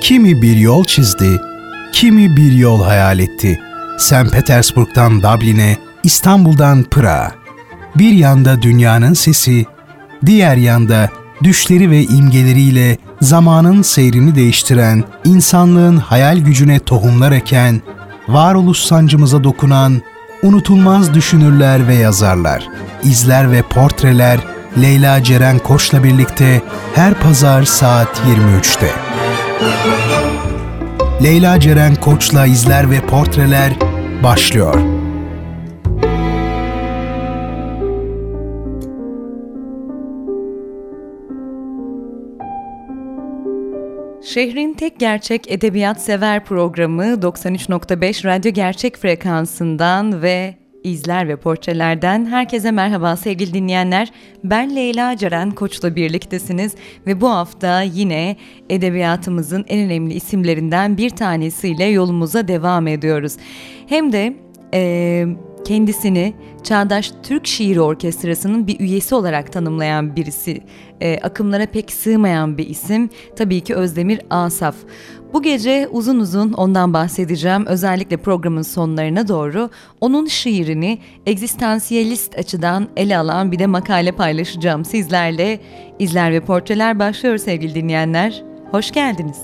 Kimi bir yol çizdi, kimi bir yol hayal etti. St. Petersburg'dan Dublin'e, İstanbul'dan Pırağa. Bir yanda dünyanın sesi, diğer yanda düşleri ve imgeleriyle zamanın seyrini değiştiren, insanlığın hayal gücüne tohumlar eken, varoluş sancımıza dokunan, unutulmaz düşünürler ve yazarlar, izler ve portreler Leyla Ceren Koç'la birlikte her pazar saat 23'te. Leyla Ceren Koç'la izler ve portreler başlıyor. Şehrin tek gerçek edebiyat sever programı 93.5 radyo gerçek frekansından ve izler ve portrelerden herkese merhaba sevgili dinleyenler. Ben Leyla Ceren Koç'la birliktesiniz ve bu hafta yine edebiyatımızın en önemli isimlerinden bir tanesiyle yolumuza devam ediyoruz. Hem de e, kendisini Çağdaş Türk Şiir Orkestrası'nın bir üyesi olarak tanımlayan birisi, e, akımlara pek sığmayan bir isim tabii ki Özdemir Asaf. Bu gece uzun uzun ondan bahsedeceğim. Özellikle programın sonlarına doğru onun şiirini egzistansiyelist açıdan ele alan bir de makale paylaşacağım sizlerle. İzler ve portreler başlıyor sevgili dinleyenler. Hoş geldiniz.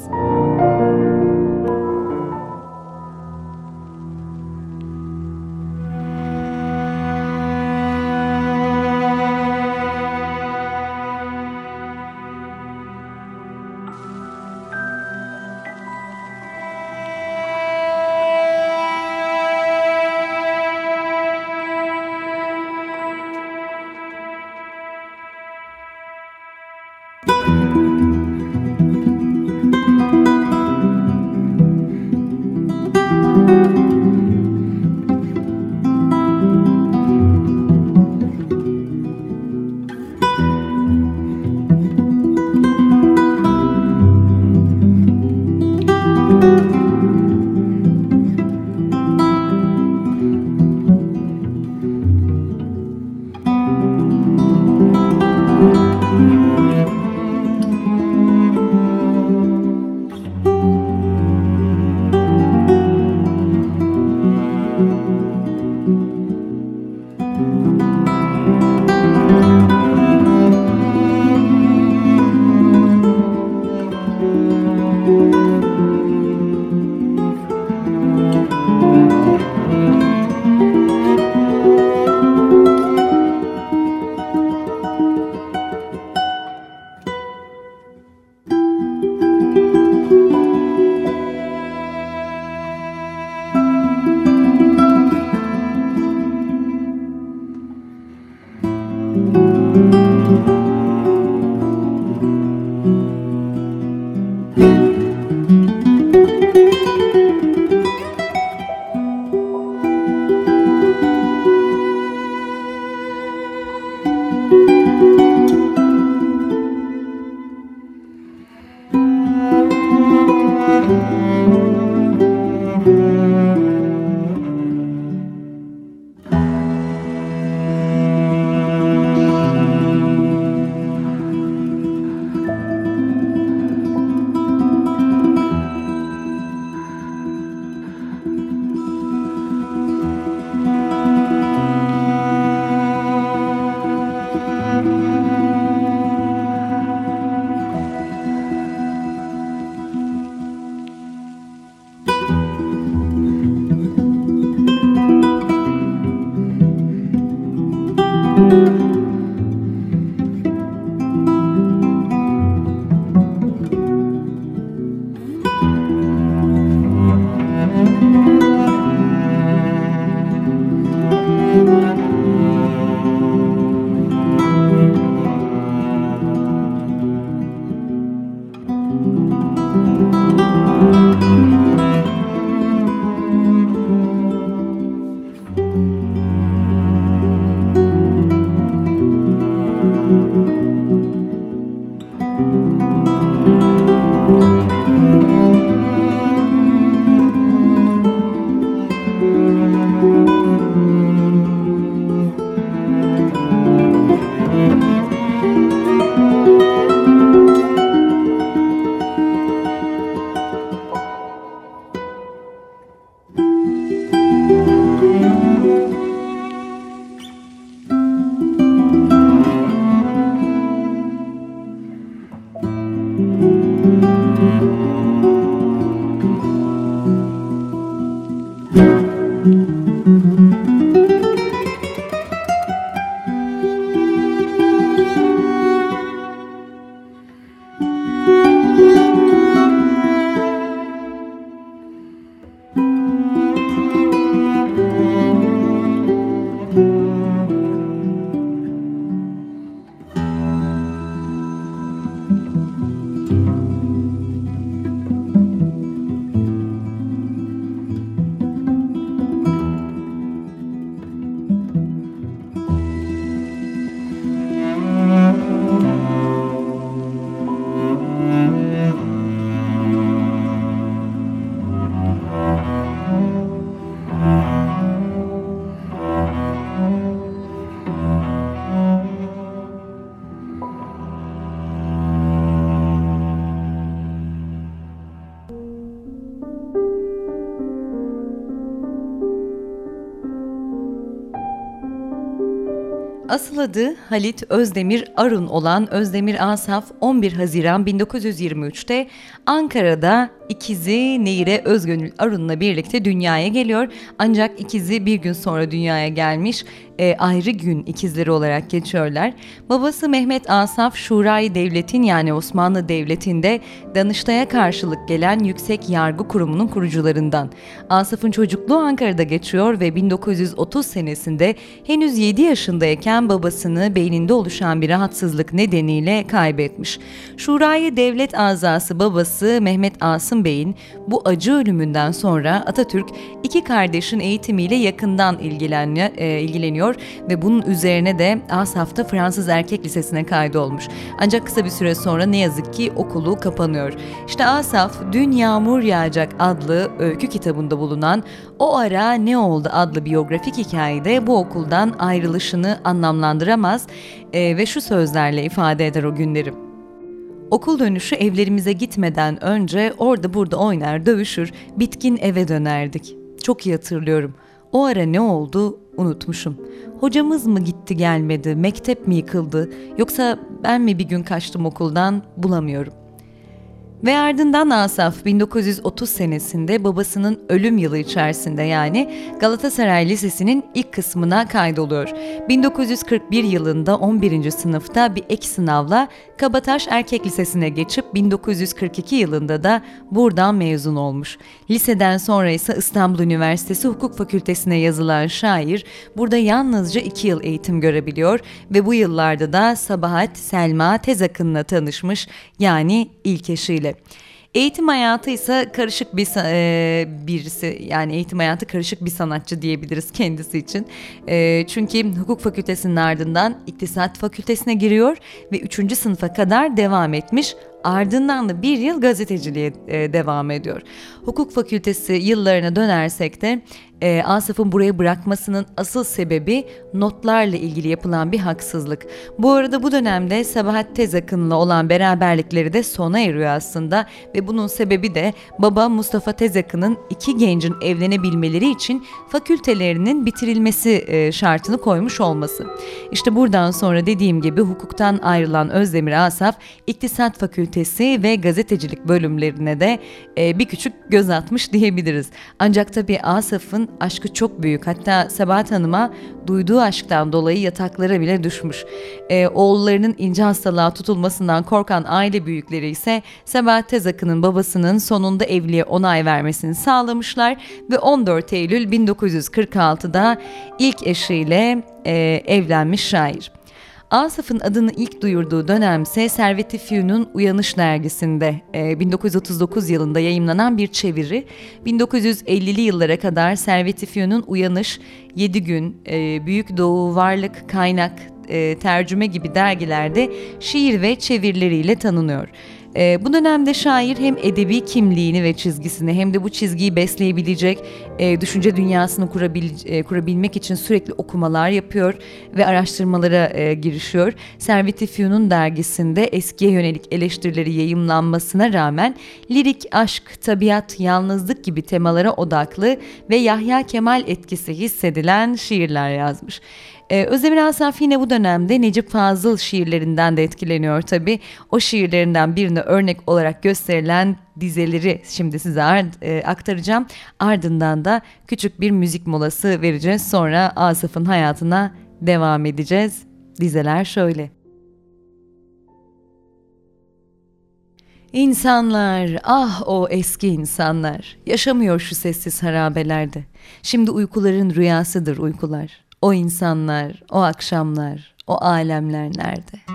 Asıl adı Halit Özdemir Arun olan Özdemir Asaf 11 Haziran 1923'te Ankara'da ikizi Neyre Özgönül Arun'la birlikte dünyaya geliyor. Ancak ikizi bir gün sonra dünyaya gelmiş e, ayrı gün ikizleri olarak geçiyorlar. Babası Mehmet Asaf Şurayı Devlet'in yani Osmanlı Devleti'nde Danıştay'a karşılık gelen Yüksek Yargı Kurumu'nun kurucularından. Asaf'ın çocukluğu Ankara'da geçiyor ve 1930 senesinde henüz 7 yaşındayken babasını beyninde oluşan bir rahatsızlık nedeniyle kaybetmiş. Şurayı Devlet azası babası Mehmet Asım Bey'in bu acı ölümünden sonra Atatürk iki kardeşin eğitimiyle yakından e, ilgileniyor ve bunun üzerine de Asaf'ta Fransız Erkek Lisesi'ne kaydolmuş. Ancak kısa bir süre sonra ne yazık ki okulu kapanıyor. İşte Asaf Dün Yağmur Yağacak adlı öykü kitabında bulunan O Ara Ne Oldu adlı biyografik hikayede bu okuldan ayrılışını anlamlandıramaz e, ve şu sözlerle ifade eder o günleri. Okul dönüşü evlerimize gitmeden önce orada burada oynar, dövüşür, bitkin eve dönerdik. Çok iyi hatırlıyorum. O ara ne oldu unutmuşum. Hocamız mı gitti gelmedi, mektep mi yıkıldı yoksa ben mi bir gün kaçtım okuldan bulamıyorum. Ve ardından Asaf 1930 senesinde babasının ölüm yılı içerisinde yani Galatasaray Lisesi'nin ilk kısmına kaydoluyor. 1941 yılında 11. sınıfta bir ek sınavla Kabataş Erkek Lisesi'ne geçip 1942 yılında da buradan mezun olmuş. Liseden sonra ise İstanbul Üniversitesi Hukuk Fakültesine yazılan şair burada yalnızca 2 yıl eğitim görebiliyor ve bu yıllarda da Sabahat Selma Tezakın'la tanışmış yani ilk eşiyle. Eğitim hayatı ise karışık bir e, birisi yani eğitim hayatı karışık bir sanatçı diyebiliriz kendisi için. E, çünkü hukuk fakültesinin ardından iktisat fakültesine giriyor ve 3. sınıfa kadar devam etmiş ardından da bir yıl gazeteciliğe e, devam ediyor. Hukuk fakültesi yıllarına dönersek de e, Asaf'ın buraya bırakmasının asıl sebebi notlarla ilgili yapılan bir haksızlık. Bu arada bu dönemde Sabahat Tezakın'la olan beraberlikleri de sona eriyor aslında ve bunun sebebi de baba Mustafa Tezakın'ın iki gencin evlenebilmeleri için fakültelerinin bitirilmesi e, şartını koymuş olması. İşte buradan sonra dediğim gibi hukuktan ayrılan Özdemir Asaf İktisat Fakültesi ve gazetecilik bölümlerine de e, bir küçük göz atmış diyebiliriz. Ancak tabii Asaf'ın aşkı çok büyük. Hatta Sabahat Hanım'a duyduğu aşktan dolayı yataklara bile düşmüş. E, oğullarının ince hastalığa tutulmasından korkan aile büyükleri ise Sabahat Tezakı'nın babasının sonunda evliliğe onay vermesini sağlamışlar ve 14 Eylül 1946'da ilk eşiyle e, evlenmiş şair. Asaf'ın adını ilk duyurduğu dönemse Servet-i Uyanış dergisinde e, 1939 yılında yayımlanan bir çeviri. 1950'li yıllara kadar Servet-i Uyanış, 7 Gün, e, Büyük Doğu, Varlık, Kaynak, e, tercüme gibi dergilerde şiir ve çevirileriyle tanınıyor. E, bu dönemde şair hem edebi kimliğini ve çizgisini hem de bu çizgiyi besleyebilecek e, düşünce dünyasını kurabil, e, kurabilmek için sürekli okumalar yapıyor ve araştırmalara e, girişiyor. Servet-i dergisinde eskiye yönelik eleştirileri yayımlanmasına rağmen lirik, aşk, tabiat, yalnızlık gibi temalara odaklı ve Yahya Kemal etkisi hissedilen şiirler yazmış. Ee, Özdemir Asaf yine bu dönemde Necip Fazıl şiirlerinden de etkileniyor tabi. O şiirlerinden birini örnek olarak gösterilen dizeleri şimdi size e, aktaracağım. Ardından da küçük bir müzik molası vereceğiz. Sonra Asaf'ın hayatına devam edeceğiz. Dizeler şöyle. İnsanlar, ah o eski insanlar, yaşamıyor şu sessiz harabelerde. Şimdi uykuların rüyasıdır uykular. O insanlar, o akşamlar, o alemler nerede?''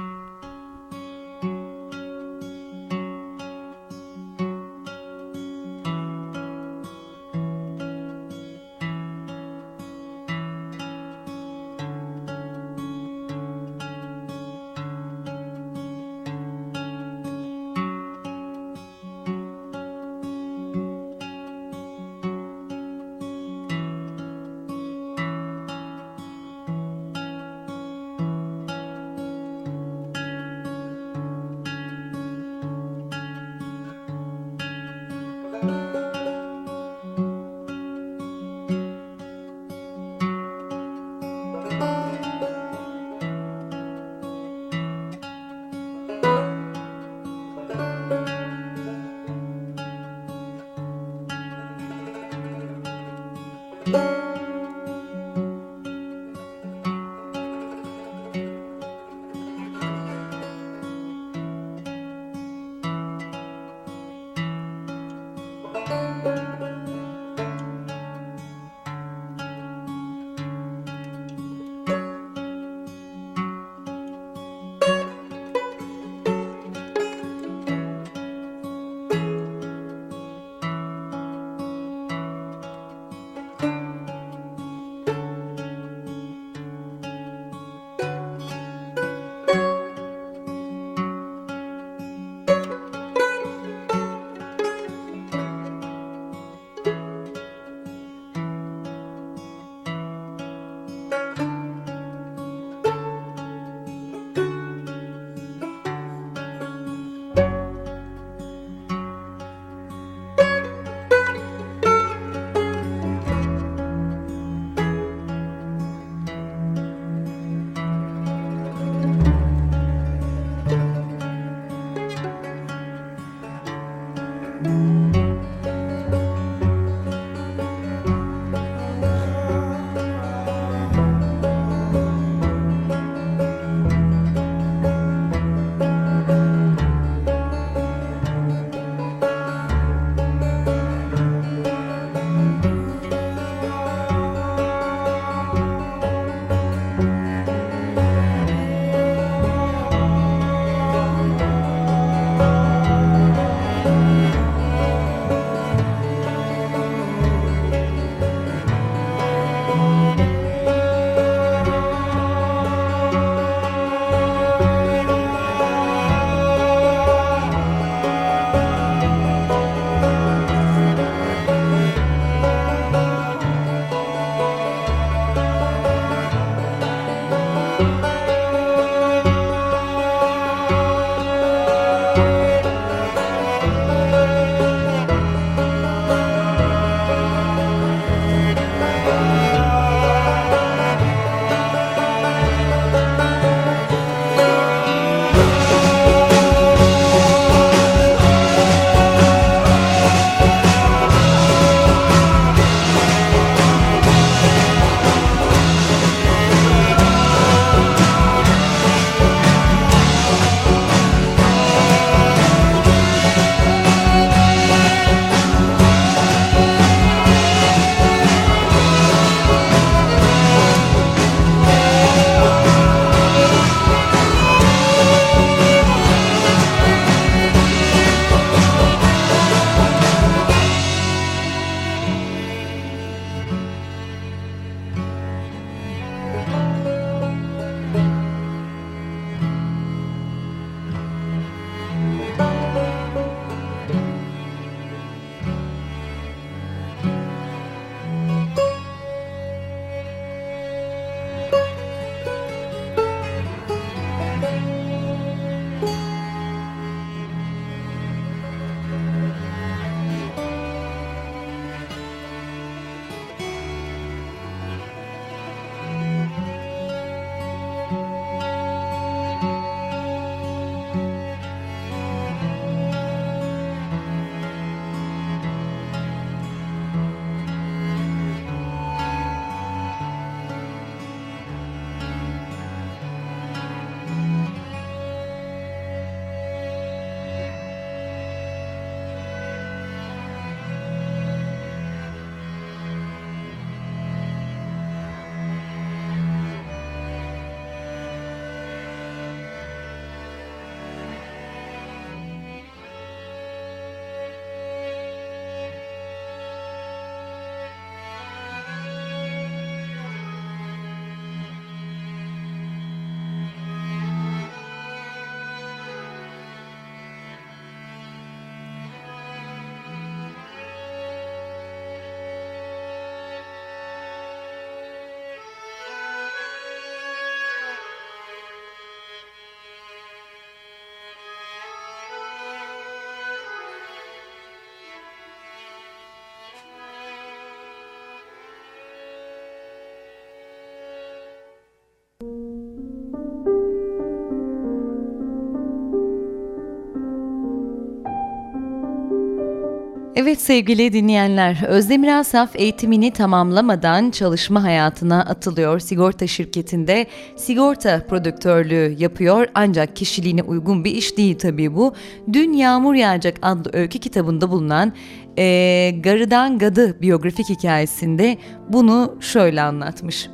Evet sevgili dinleyenler, Özdemir Asaf eğitimini tamamlamadan çalışma hayatına atılıyor. Sigorta şirketinde sigorta prodüktörlüğü yapıyor ancak kişiliğine uygun bir iş değil tabii bu. Dün Yağmur Yağacak adlı öykü kitabında bulunan e, Garıdan Gadı biyografik hikayesinde bunu şöyle anlatmış.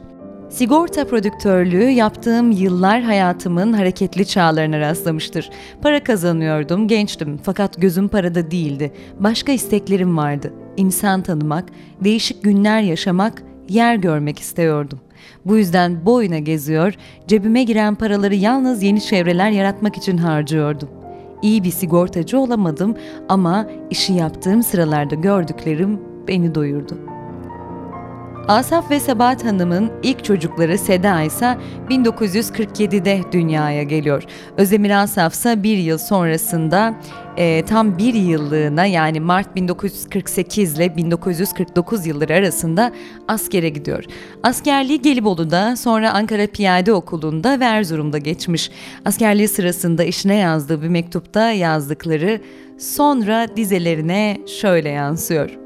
Sigorta prodüktörlüğü yaptığım yıllar hayatımın hareketli çağlarına rastlamıştır. Para kazanıyordum, gençtim fakat gözüm parada değildi. Başka isteklerim vardı. İnsan tanımak, değişik günler yaşamak, yer görmek istiyordum. Bu yüzden boyuna geziyor, cebime giren paraları yalnız yeni çevreler yaratmak için harcıyordum. İyi bir sigortacı olamadım ama işi yaptığım sıralarda gördüklerim beni doyurdu.'' Asaf ve Sabahat Hanım'ın ilk çocukları Seda ise 1947'de dünyaya geliyor. Özdemir Asaf ise bir yıl sonrasında e, tam bir yıllığına yani Mart 1948 ile 1949 yılları arasında askere gidiyor. Askerliği Gelibolu'da sonra Ankara Piyade Okulu'nda ve Erzurum'da geçmiş. Askerliği sırasında işine yazdığı bir mektupta yazdıkları sonra dizelerine şöyle yansıyor.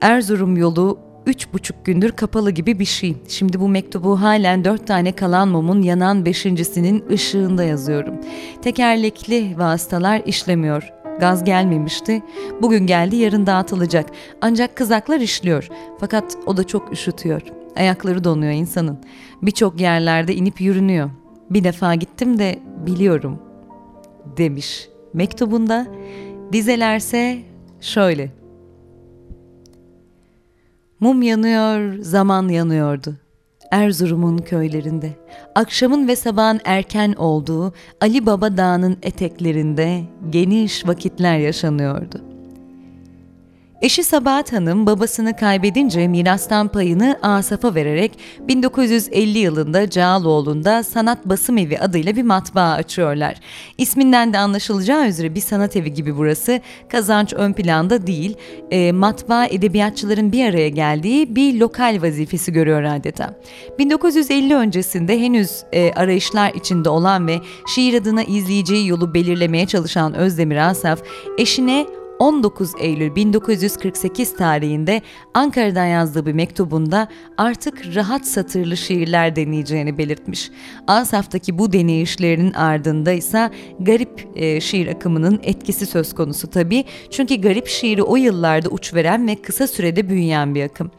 Erzurum yolu üç buçuk gündür kapalı gibi bir şey. Şimdi bu mektubu halen dört tane kalan mumun yanan beşincisinin ışığında yazıyorum. Tekerlekli vasıtalar işlemiyor. Gaz gelmemişti. Bugün geldi yarın dağıtılacak. Ancak kızaklar işliyor. Fakat o da çok üşütüyor. Ayakları donuyor insanın. Birçok yerlerde inip yürünüyor. Bir defa gittim de biliyorum demiş. Mektubunda dizelerse şöyle. Mum yanıyor, zaman yanıyordu. Erzurum'un köylerinde, akşamın ve sabahın erken olduğu Ali Baba Dağı'nın eteklerinde geniş vakitler yaşanıyordu. Eşi Sabahat Hanım babasını kaybedince mirastan payını Asaf'a vererek 1950 yılında Cağaloğlu'nda Sanat Basım Evi adıyla bir matbaa açıyorlar. İsminden de anlaşılacağı üzere bir sanat evi gibi burası. Kazanç ön planda değil, e, matbaa edebiyatçıların bir araya geldiği bir lokal vazifesi görüyor adeta. 1950 öncesinde henüz e, arayışlar içinde olan ve şiir adına izleyeceği yolu belirlemeye çalışan Özdemir Asaf, eşine 19 Eylül 1948 tarihinde Ankara'dan yazdığı bir mektubunda artık rahat satırlı şiirler deneyeceğini belirtmiş. Asaf'taki bu deneyişlerinin ardında ise garip e, şiir akımının etkisi söz konusu tabii. Çünkü garip şiiri o yıllarda uç veren ve kısa sürede büyüyen bir akım.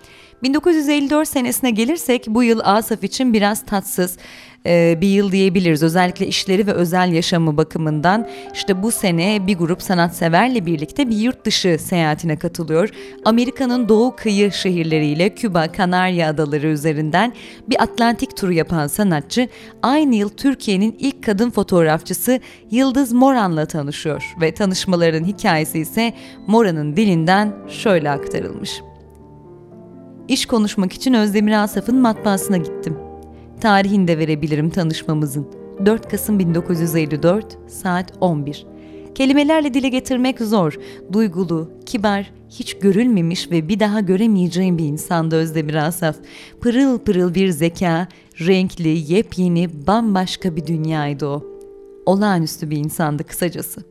1954 senesine gelirsek bu yıl Asaf için biraz tatsız e, bir yıl diyebiliriz. Özellikle işleri ve özel yaşamı bakımından işte bu sene bir grup sanatseverle birlikte bir yurt dışı seyahatine katılıyor. Amerika'nın doğu kıyı şehirleriyle Küba, Kanarya adaları üzerinden bir Atlantik turu yapan sanatçı aynı yıl Türkiye'nin ilk kadın fotoğrafçısı Yıldız Moran'la tanışıyor ve tanışmaların hikayesi ise Moran'ın dilinden şöyle aktarılmış. İş konuşmak için Özdemir Asaf'ın matbaasına gittim. Tarihini de verebilirim tanışmamızın. 4 Kasım 1954 saat 11. Kelimelerle dile getirmek zor. Duygulu, kibar, hiç görülmemiş ve bir daha göremeyeceğim bir insandı Özdemir Asaf. Pırıl pırıl bir zeka, renkli, yepyeni, bambaşka bir dünyaydı o. Olağanüstü bir insandı kısacası.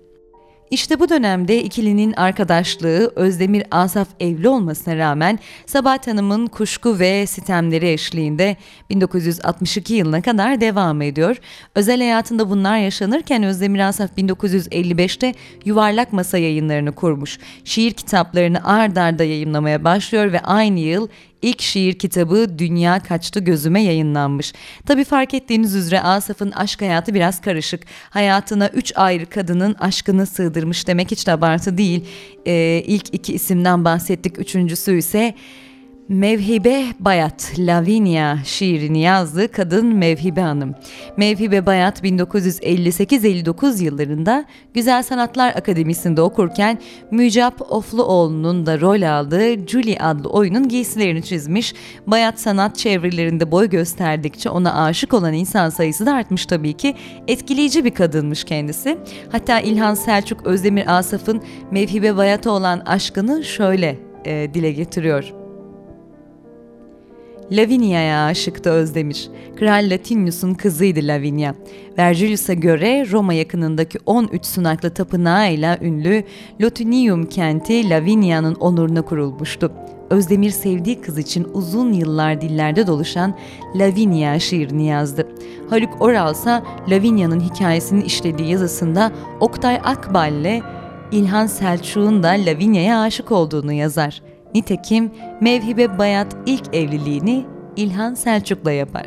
İşte bu dönemde ikilinin arkadaşlığı Özdemir Asaf evli olmasına rağmen Sabahat Hanım'ın kuşku ve sitemleri eşliğinde 1962 yılına kadar devam ediyor. Özel hayatında bunlar yaşanırken Özdemir Asaf 1955'te Yuvarlak Masa yayınlarını kurmuş. Şiir kitaplarını ard arda yayınlamaya başlıyor ve aynı yıl İlk şiir kitabı Dünya Kaçtı Gözüme yayınlanmış. Tabi fark ettiğiniz üzere Asaf'ın aşk hayatı biraz karışık. Hayatına üç ayrı kadının aşkını sığdırmış demek hiç de abartı değil. Ee, ilk iki isimden bahsettik. Üçüncüsü ise Mevhibe Bayat, Lavinia şiirini yazdığı kadın Mevhibe Hanım. Mevhibe Bayat 1958-59 yıllarında Güzel Sanatlar Akademisi'nde okurken Mücap Ofluoğlu'nun da rol aldığı Julie adlı oyunun giysilerini çizmiş. Bayat sanat çevrelerinde boy gösterdikçe ona aşık olan insan sayısı da artmış tabii ki. Etkileyici bir kadınmış kendisi. Hatta İlhan Selçuk Özdemir Asaf'ın Mevhibe Bayat'a olan aşkını şöyle e, dile getiriyor. Lavinia'ya aşıktı Özdemir. Kral Latinius'un kızıydı Lavinia. Vergilius'a göre Roma yakınındaki 13 sunaklı tapınağıyla ünlü Lotinium kenti Lavinia'nın onuruna kurulmuştu. Özdemir sevdiği kız için uzun yıllar dillerde doluşan Lavinia şiirini yazdı. Haluk Oral ise Lavinia'nın hikayesini işlediği yazısında Oktay Akbal ile İlhan Selçuk'un da Lavinia'ya aşık olduğunu yazar. Nitekim Mevhibe Bayat ilk evliliğini İlhan Selçuk'la yapar.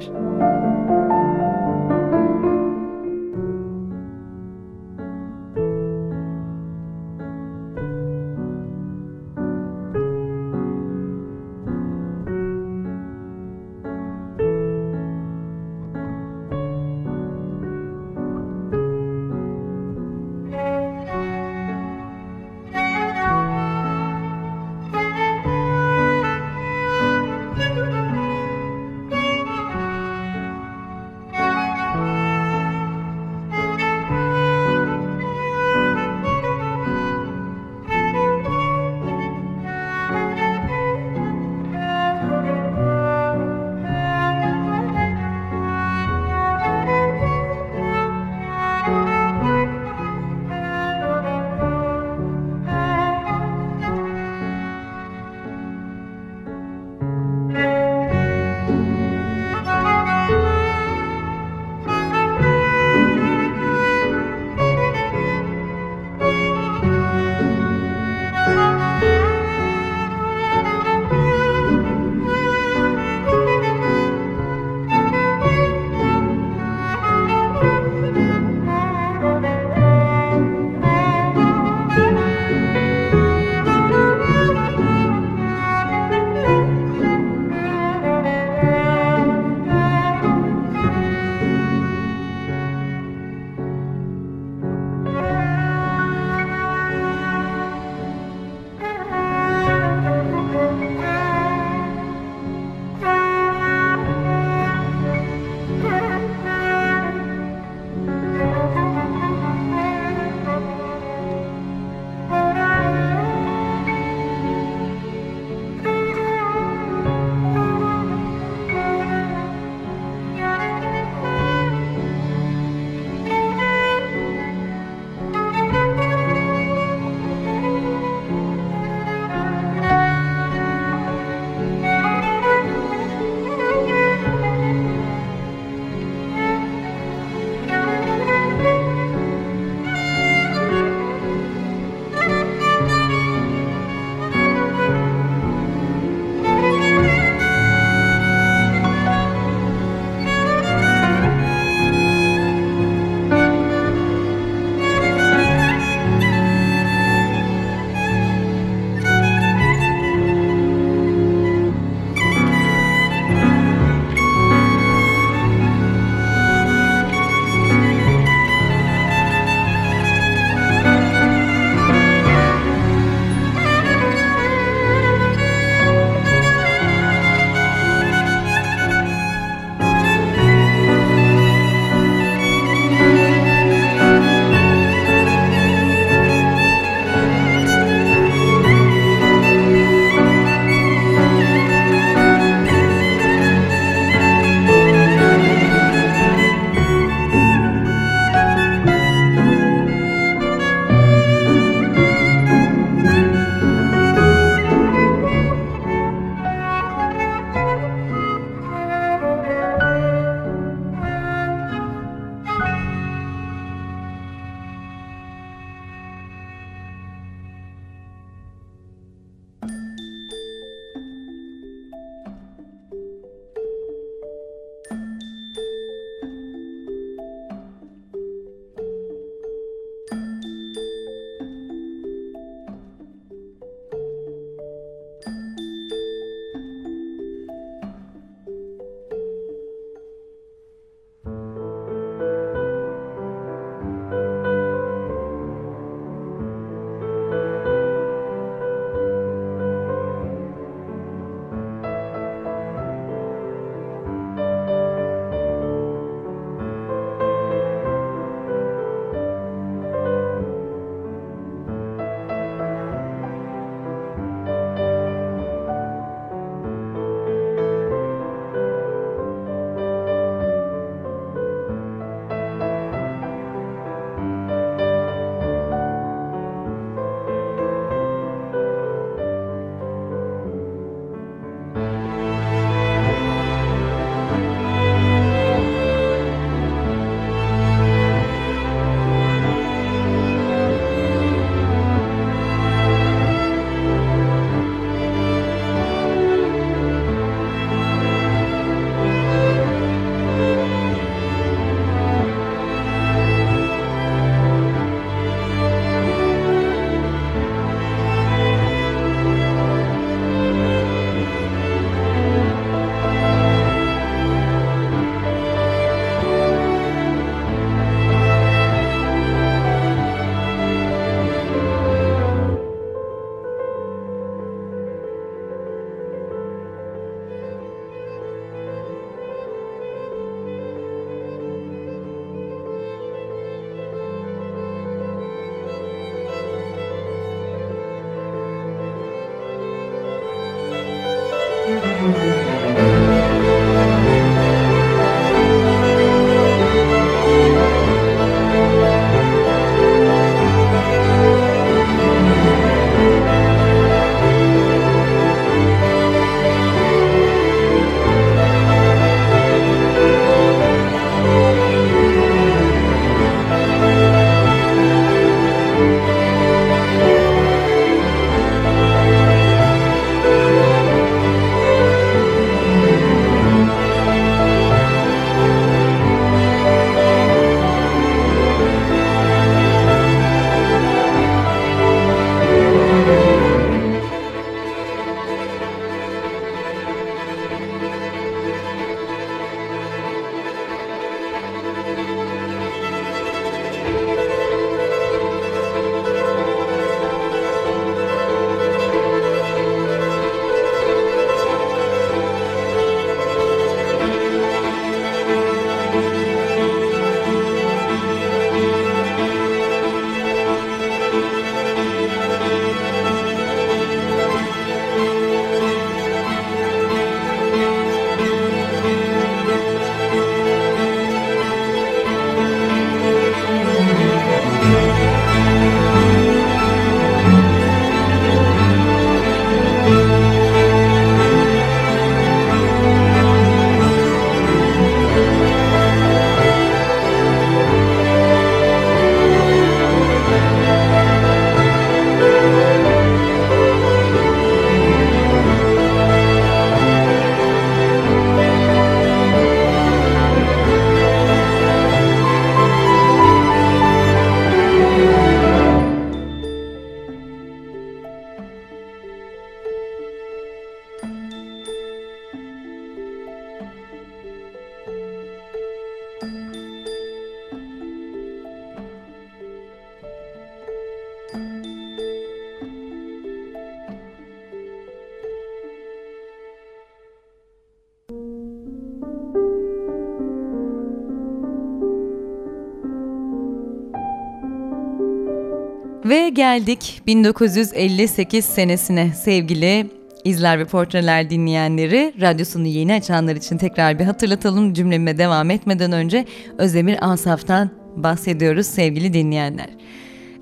Geldik 1958 senesine sevgili izler ve portreler dinleyenleri. Radyosunu yeni açanlar için tekrar bir hatırlatalım cümleme devam etmeden önce Özdemir Asaf'tan bahsediyoruz sevgili dinleyenler.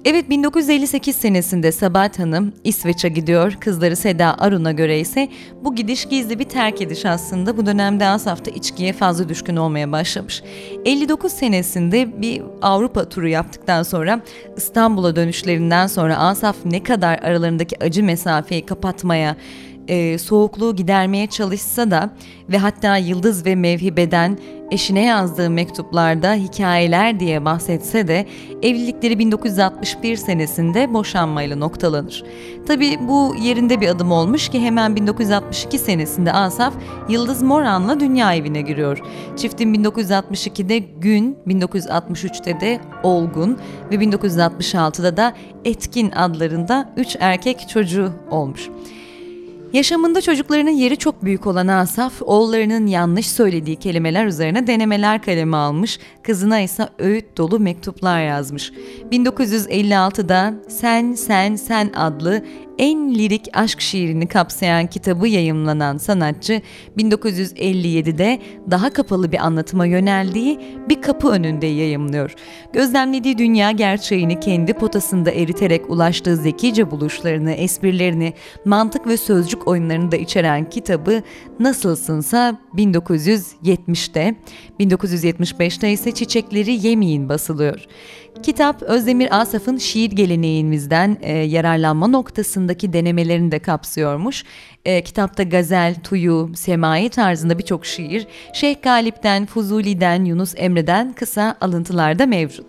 Evet 1958 senesinde Sabahat Hanım İsveç'e gidiyor. Kızları Seda Arun'a göre ise bu gidiş gizli bir terk ediş aslında. Bu dönemde Asaf da içkiye fazla düşkün olmaya başlamış. 59 senesinde bir Avrupa turu yaptıktan sonra İstanbul'a dönüşlerinden sonra Asaf ne kadar aralarındaki acı mesafeyi kapatmaya, e, soğukluğu gidermeye çalışsa da ve hatta Yıldız ve Mevhibe'den eşine yazdığı mektuplarda hikayeler diye bahsetse de evlilikleri 1961 senesinde boşanmayla noktalanır. Tabi bu yerinde bir adım olmuş ki hemen 1962 senesinde Asaf Yıldız Moran'la dünya evine giriyor. Çiftin 1962'de Gün, 1963'te de Olgun ve 1966'da da Etkin adlarında 3 erkek çocuğu olmuş. Yaşamında çocuklarının yeri çok büyük olan Asaf, oğullarının yanlış söylediği kelimeler üzerine denemeler kalemi almış, kızına ise öğüt dolu mektuplar yazmış. 1956'da Sen Sen Sen adlı en lirik aşk şiirini kapsayan kitabı yayımlanan sanatçı 1957'de daha kapalı bir anlatıma yöneldiği bir kapı önünde yayımlıyor. Gözlemlediği dünya gerçeğini kendi potasında eriterek ulaştığı zekice buluşlarını, esprilerini, mantık ve sözcük oyunlarını da içeren kitabı Nasılsınsa 1970'te, 1975'te ise Çiçekleri Yemeyin basılıyor. Kitap Özdemir Asaf'ın şiir geleneğimizden e, yararlanma noktasındaki denemelerini de kapsıyormuş. E, kitapta gazel, tuyu, semai tarzında birçok şiir, Şeyh Galip'ten, Fuzuli'den, Yunus Emre'den kısa alıntılar da mevcut.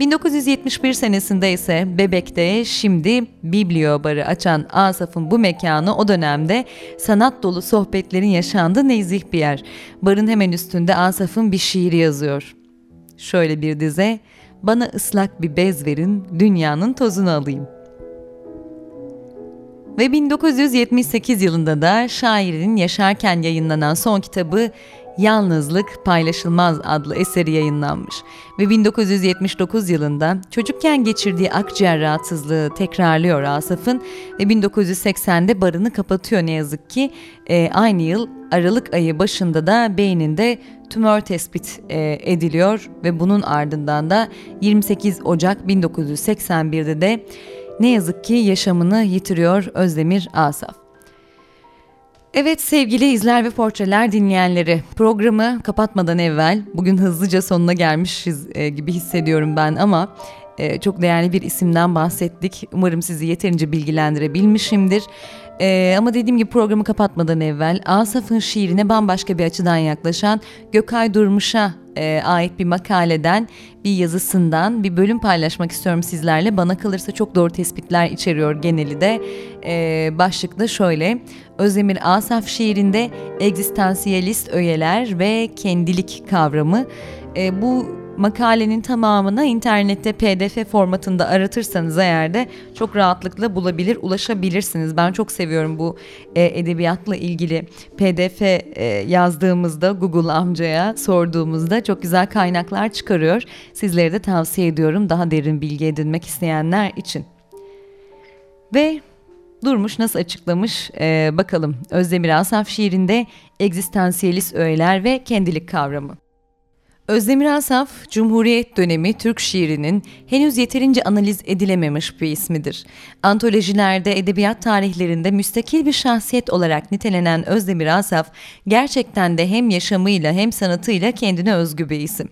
1971 senesinde ise Bebek'te şimdi Biblio Barı açan Asaf'ın bu mekanı o dönemde sanat dolu sohbetlerin yaşandığı nezih bir yer. Barın hemen üstünde Asaf'ın bir şiiri yazıyor. Şöyle bir dize, bana ıslak bir bez verin, dünyanın tozunu alayım. Ve 1978 yılında da şairin yaşarken yayınlanan son kitabı Yalnızlık Paylaşılmaz adlı eseri yayınlanmış ve 1979 yılında çocukken geçirdiği akciğer rahatsızlığı tekrarlıyor Asaf'ın ve 1980'de barını kapatıyor ne yazık ki. E, aynı yıl Aralık ayı başında da beyninde tümör tespit e, ediliyor ve bunun ardından da 28 Ocak 1981'de de ne yazık ki yaşamını yitiriyor Özdemir Asaf. Evet sevgili izler ve portreler dinleyenleri programı kapatmadan evvel bugün hızlıca sonuna gelmişiz e, gibi hissediyorum ben ama e, çok değerli bir isimden bahsettik. Umarım sizi yeterince bilgilendirebilmişimdir. Ee, ama dediğim gibi programı kapatmadan evvel Asaf'ın şiirine bambaşka bir açıdan yaklaşan Gökay Durmuş'a e, ait bir makaleden, bir yazısından bir bölüm paylaşmak istiyorum sizlerle. Bana kalırsa çok doğru tespitler içeriyor geneli de. E, başlıkta şöyle, Özdemir Asaf şiirinde egzistansiyelist öğeler ve kendilik kavramı. E, bu makalenin tamamını internette pdf formatında aratırsanız eğer de çok rahatlıkla bulabilir, ulaşabilirsiniz. Ben çok seviyorum bu e, edebiyatla ilgili pdf e, yazdığımızda Google amcaya sorduğumuzda çok güzel kaynaklar çıkarıyor. Sizlere de tavsiye ediyorum daha derin bilgi edinmek isteyenler için. Ve Durmuş nasıl açıklamış ee, bakalım. Özdemir Asaf şiirinde egzistansiyelist öğeler ve kendilik kavramı. Özdemir Asaf, Cumhuriyet dönemi Türk şiirinin henüz yeterince analiz edilememiş bir ismidir. Antolojilerde, edebiyat tarihlerinde müstakil bir şahsiyet olarak nitelenen Özdemir Asaf, gerçekten de hem yaşamıyla hem sanatıyla kendine özgü bir isim.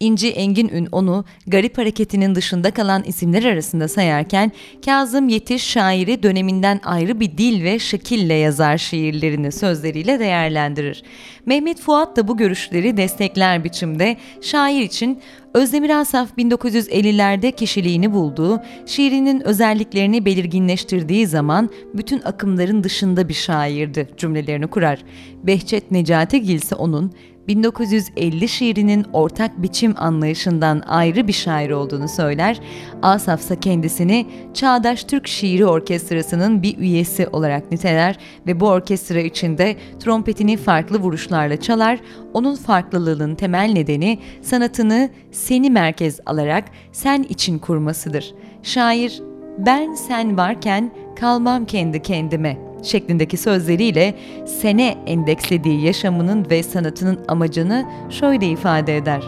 İnci Engin Ün onu garip hareketinin dışında kalan isimler arasında sayarken, Kazım Yetiş şairi döneminden ayrı bir dil ve şekille yazar şiirlerini sözleriyle değerlendirir. Mehmet Fuat da bu görüşleri destekler biçimde şair için Özdemir Asaf 1950'lerde kişiliğini bulduğu, şiirinin özelliklerini belirginleştirdiği zaman bütün akımların dışında bir şairdi cümlelerini kurar. Behçet Necatigil ise onun 1950 şiirinin ortak biçim anlayışından ayrı bir şair olduğunu söyler, Asaf ise kendisini Çağdaş Türk Şiiri Orkestrası'nın bir üyesi olarak niteler ve bu orkestra içinde trompetini farklı vuruşlarla çalar, onun farklılığının temel nedeni sanatını seni merkez alarak sen için kurmasıdır. Şair, ben sen varken kalmam kendi kendime.'' Şeklindeki sözleriyle sene endekslediği yaşamının ve sanatının amacını şöyle ifade eder.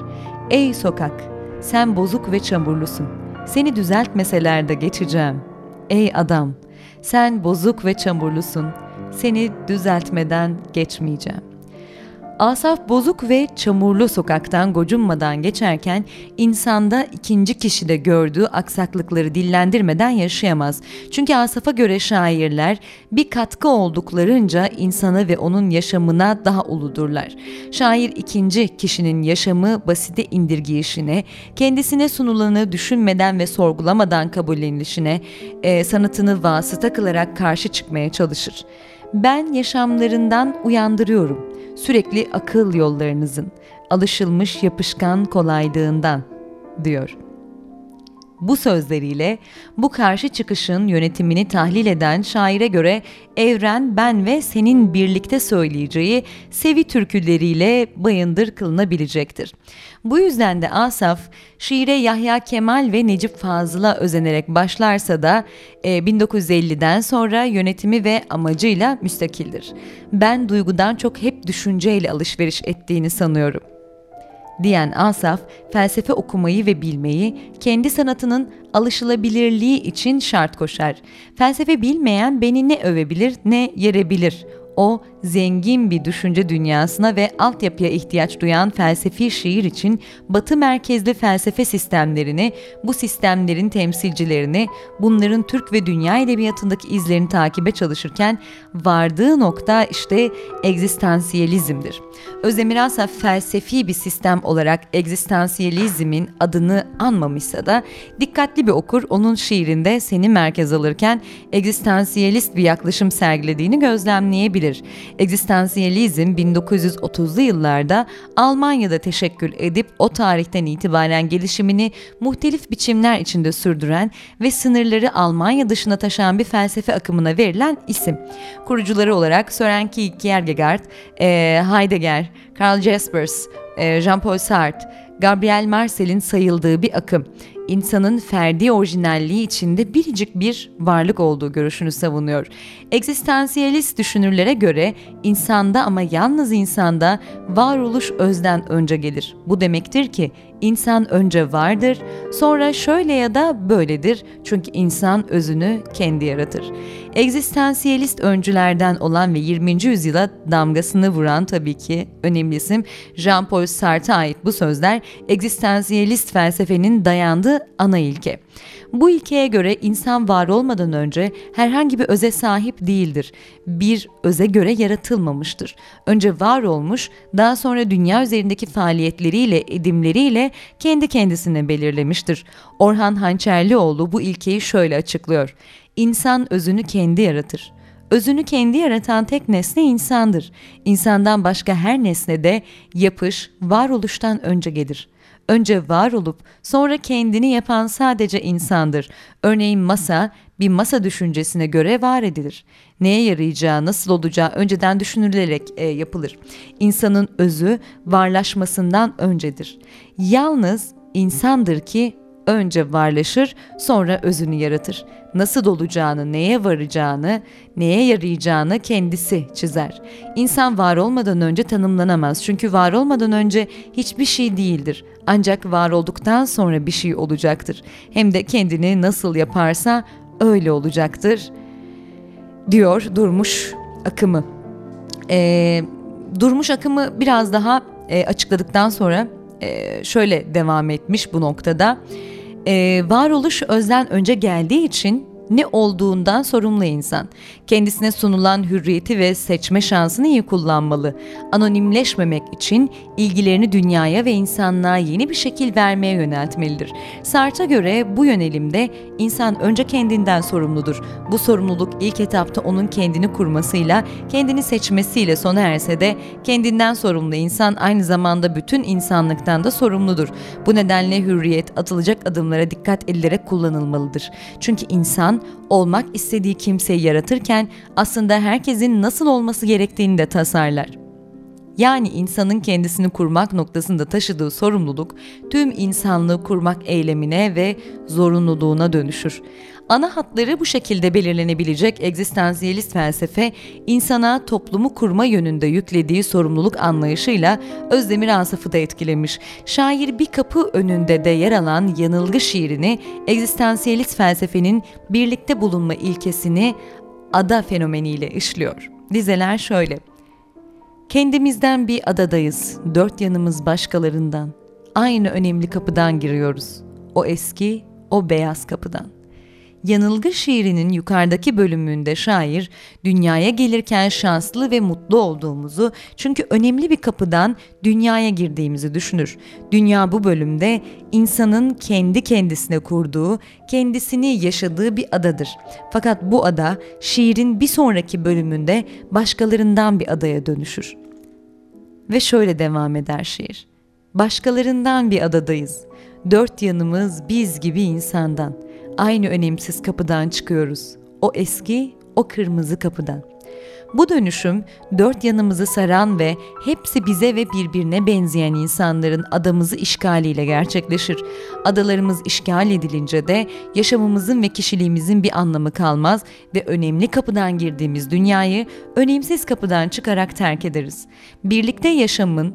Ey sokak, sen bozuk ve çamurlusun. Seni düzeltmeseler de geçeceğim. Ey adam, sen bozuk ve çamurlusun. Seni düzeltmeden geçmeyeceğim. Asaf bozuk ve çamurlu sokaktan gocunmadan geçerken insanda ikinci kişide gördüğü aksaklıkları dillendirmeden yaşayamaz. Çünkü Asaf'a göre şairler bir katkı olduklarınca insana ve onun yaşamına daha uludurlar. Şair ikinci kişinin yaşamı basite indirgeyişine, kendisine sunulanı düşünmeden ve sorgulamadan kabullenilişine, e, sanatını vasıta kılarak karşı çıkmaya çalışır. Ben yaşamlarından uyandırıyorum sürekli akıl yollarınızın alışılmış yapışkan kolaylığından diyor. Bu sözleriyle bu karşı çıkışın yönetimini tahlil eden şaire göre evren ben ve senin birlikte söyleyeceği sevi türküleriyle bayındır kılınabilecektir. Bu yüzden de Asaf şiire Yahya Kemal ve Necip Fazıl'a özenerek başlarsa da e, 1950'den sonra yönetimi ve amacıyla müstakildir. Ben duygudan çok hep düşünceyle alışveriş ettiğini sanıyorum diyen Asaf, felsefe okumayı ve bilmeyi kendi sanatının alışılabilirliği için şart koşar. Felsefe bilmeyen beni ne övebilir ne yerebilir. O zengin bir düşünce dünyasına ve altyapıya ihtiyaç duyan felsefi şiir için batı merkezli felsefe sistemlerini, bu sistemlerin temsilcilerini, bunların Türk ve dünya edebiyatındaki izlerini takibe çalışırken vardığı nokta işte egzistansiyelizmdir. Özdemir Asaf felsefi bir sistem olarak egzistansiyelizmin adını anmamışsa da dikkatli bir okur onun şiirinde seni merkez alırken egzistansiyelist bir yaklaşım sergilediğini gözlemleyebilir. Egzistansiyelizm 1930'lu yıllarda Almanya'da teşekkül edip o tarihten itibaren gelişimini muhtelif biçimler içinde sürdüren ve sınırları Almanya dışına taşıyan bir felsefe akımına verilen isim. Kurucuları olarak Søren Kierkegaard, Heidegger, Karl Jaspers, Jean-Paul Sartre, Gabriel Marcel'in sayıldığı bir akım, insanın ferdi orijinalliği içinde biricik bir varlık olduğu görüşünü savunuyor. Egzistansiyelist düşünürlere göre insanda ama yalnız insanda varoluş özden önce gelir. Bu demektir ki insan önce vardır, sonra şöyle ya da böyledir çünkü insan özünü kendi yaratır. Egzistansiyelist öncülerden olan ve 20. yüzyıla damgasını vuran tabii ki önemli isim Jean-Paul Sartre'a ait bu sözler egzistansiyelist felsefenin dayandığı ana ilke. Bu ilkeye göre insan var olmadan önce herhangi bir öze sahip değildir. Bir öze göre yaratılmamıştır. Önce var olmuş, daha sonra dünya üzerindeki faaliyetleriyle, edimleriyle kendi kendisine belirlemiştir. Orhan Hançerlioğlu bu ilkeyi şöyle açıklıyor. İnsan özünü kendi yaratır. Özünü kendi yaratan tek nesne insandır. İnsandan başka her nesne de yapış, varoluştan önce gelir. Önce var olup sonra kendini yapan sadece insandır. Örneğin masa bir masa düşüncesine göre var edilir. Neye yarayacağı, nasıl olacağı önceden düşünülerek e, yapılır. İnsanın özü varlaşmasından öncedir. Yalnız insandır ki önce varlaşır, sonra özünü yaratır. Nasıl olacağını, neye varacağını, neye yarayacağını kendisi çizer. İnsan var olmadan önce tanımlanamaz. Çünkü var olmadan önce hiçbir şey değildir. Ancak var olduktan sonra bir şey olacaktır. Hem de kendini nasıl yaparsa öyle olacaktır diyor Durmuş akımı. Ee, Durmuş akımı biraz daha e, açıkladıktan sonra e, şöyle devam etmiş bu noktada e, varoluş özden önce geldiği için ne olduğundan sorumlu insan. Kendisine sunulan hürriyeti ve seçme şansını iyi kullanmalı. Anonimleşmemek için ilgilerini dünyaya ve insanlığa yeni bir şekil vermeye yöneltmelidir. Sart'a göre bu yönelimde insan önce kendinden sorumludur. Bu sorumluluk ilk etapta onun kendini kurmasıyla, kendini seçmesiyle sona erse de kendinden sorumlu insan aynı zamanda bütün insanlıktan da sorumludur. Bu nedenle hürriyet atılacak adımlara dikkat edilerek kullanılmalıdır. Çünkü insan olmak istediği kimseyi yaratırken aslında herkesin nasıl olması gerektiğini de tasarlar. Yani insanın kendisini kurmak noktasında taşıdığı sorumluluk tüm insanlığı kurmak eylemine ve zorunluluğuna dönüşür. Ana hatları bu şekilde belirlenebilecek egzistansiyelist felsefe, insana toplumu kurma yönünde yüklediği sorumluluk anlayışıyla Özdemir Asaf'ı da etkilemiş. Şair bir kapı önünde de yer alan yanılgı şiirini egzistansiyelist felsefenin birlikte bulunma ilkesini ada fenomeniyle işliyor. Dizeler şöyle. Kendimizden bir adadayız, dört yanımız başkalarından. Aynı önemli kapıdan giriyoruz. O eski, o beyaz kapıdan. Yanılgı şiirinin yukarıdaki bölümünde şair dünyaya gelirken şanslı ve mutlu olduğumuzu çünkü önemli bir kapıdan dünyaya girdiğimizi düşünür. Dünya bu bölümde insanın kendi kendisine kurduğu, kendisini yaşadığı bir adadır. Fakat bu ada şiirin bir sonraki bölümünde başkalarından bir adaya dönüşür. Ve şöyle devam eder şiir. Başkalarından bir adadayız. Dört yanımız biz gibi insandan aynı önemsiz kapıdan çıkıyoruz. O eski, o kırmızı kapıdan. Bu dönüşüm dört yanımızı saran ve hepsi bize ve birbirine benzeyen insanların adamızı işgaliyle gerçekleşir. Adalarımız işgal edilince de yaşamımızın ve kişiliğimizin bir anlamı kalmaz ve önemli kapıdan girdiğimiz dünyayı önemsiz kapıdan çıkarak terk ederiz. Birlikte yaşamın,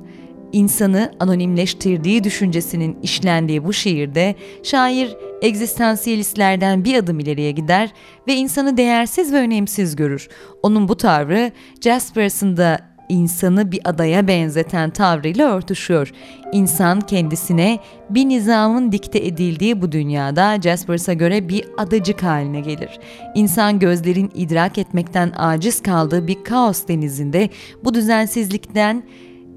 insanı anonimleştirdiği düşüncesinin işlendiği bu şiirde şair egzistansiyelistlerden bir adım ileriye gider ve insanı değersiz ve önemsiz görür. Onun bu tavrı Jaspers'ın da insanı bir adaya benzeten tavrıyla örtüşüyor. İnsan kendisine bir nizamın dikte edildiği bu dünyada Jaspers'a göre bir adacık haline gelir. İnsan gözlerin idrak etmekten aciz kaldığı bir kaos denizinde bu düzensizlikten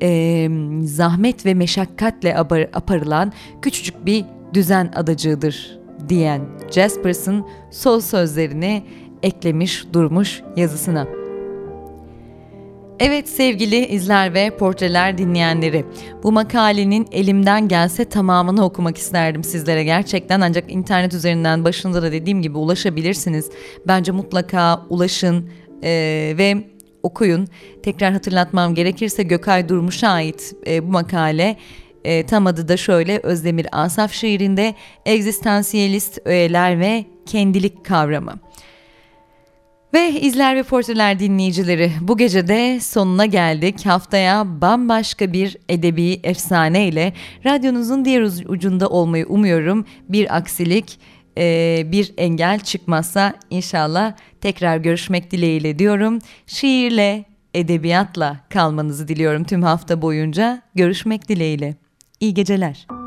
e, zahmet ve meşakkatle aparılan küçücük bir düzen adacığıdır diyen Jaspers'ın sol sözlerini eklemiş durmuş yazısına. Evet sevgili izler ve portreler dinleyenleri, bu makalenin elimden gelse tamamını okumak isterdim sizlere gerçekten ancak internet üzerinden başında da dediğim gibi ulaşabilirsiniz. Bence mutlaka ulaşın e, ve okuyun. Tekrar hatırlatmam gerekirse Gökay Durmuş'a ait e, bu makale e, tam adı da şöyle Özdemir Asaf şiirinde egzistansiyelist öğeler ve kendilik kavramı. Ve izler ve portreler dinleyicileri bu gece de sonuna geldik. Haftaya bambaşka bir edebi efsane ile radyonuzun diğer ucunda olmayı umuyorum. Bir aksilik, e, bir engel çıkmazsa inşallah tekrar görüşmek dileğiyle diyorum. Şiirle, edebiyatla kalmanızı diliyorum tüm hafta boyunca. Görüşmek dileğiyle. İyi geceler.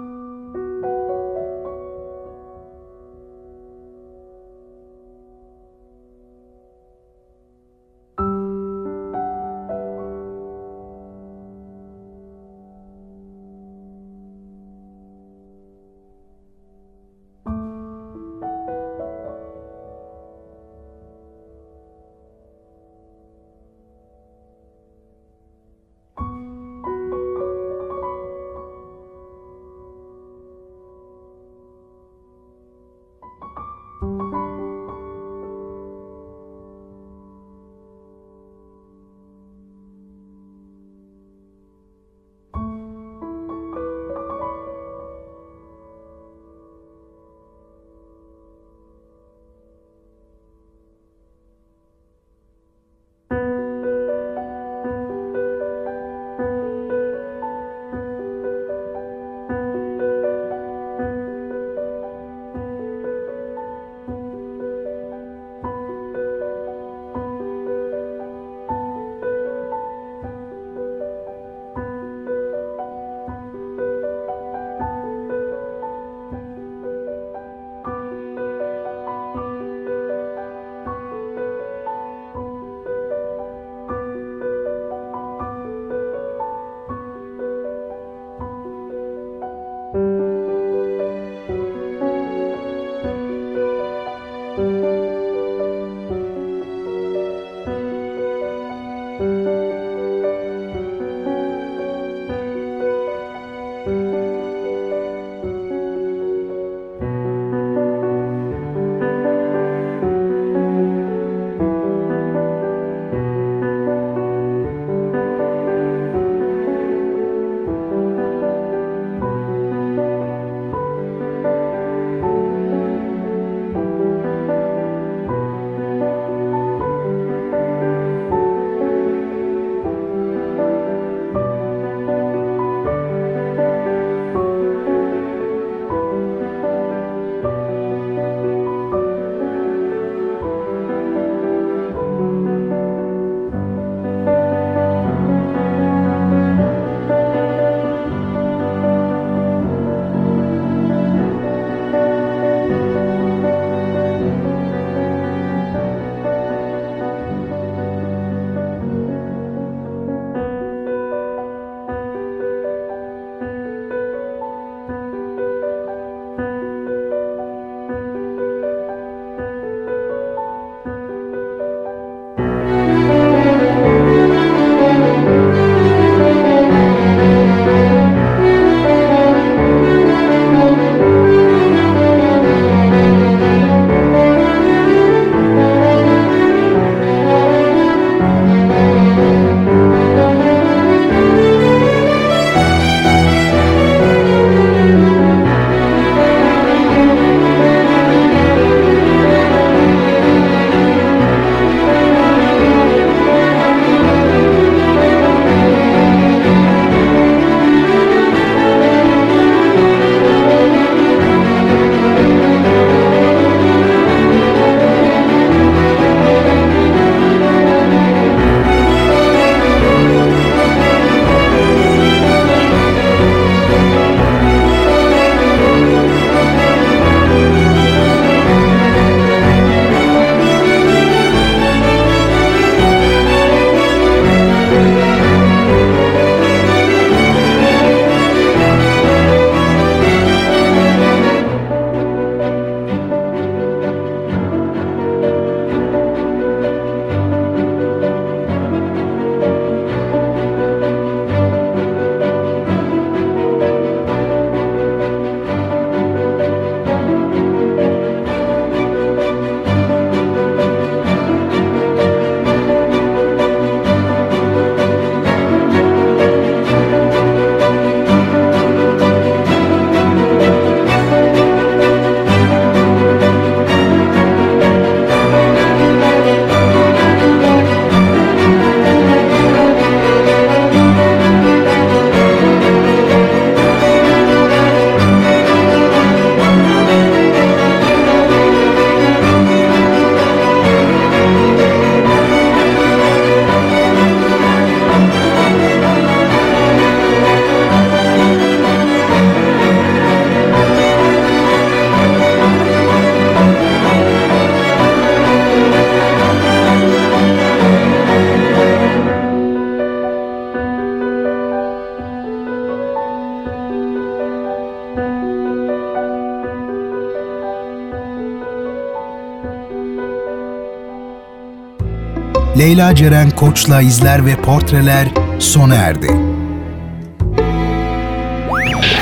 Leyla Ceren Koç'la izler ve portreler sona erdi.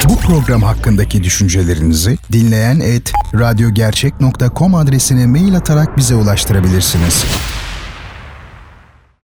Bu program hakkındaki düşüncelerinizi dinleyen et radyogercek.com adresine mail atarak bize ulaştırabilirsiniz.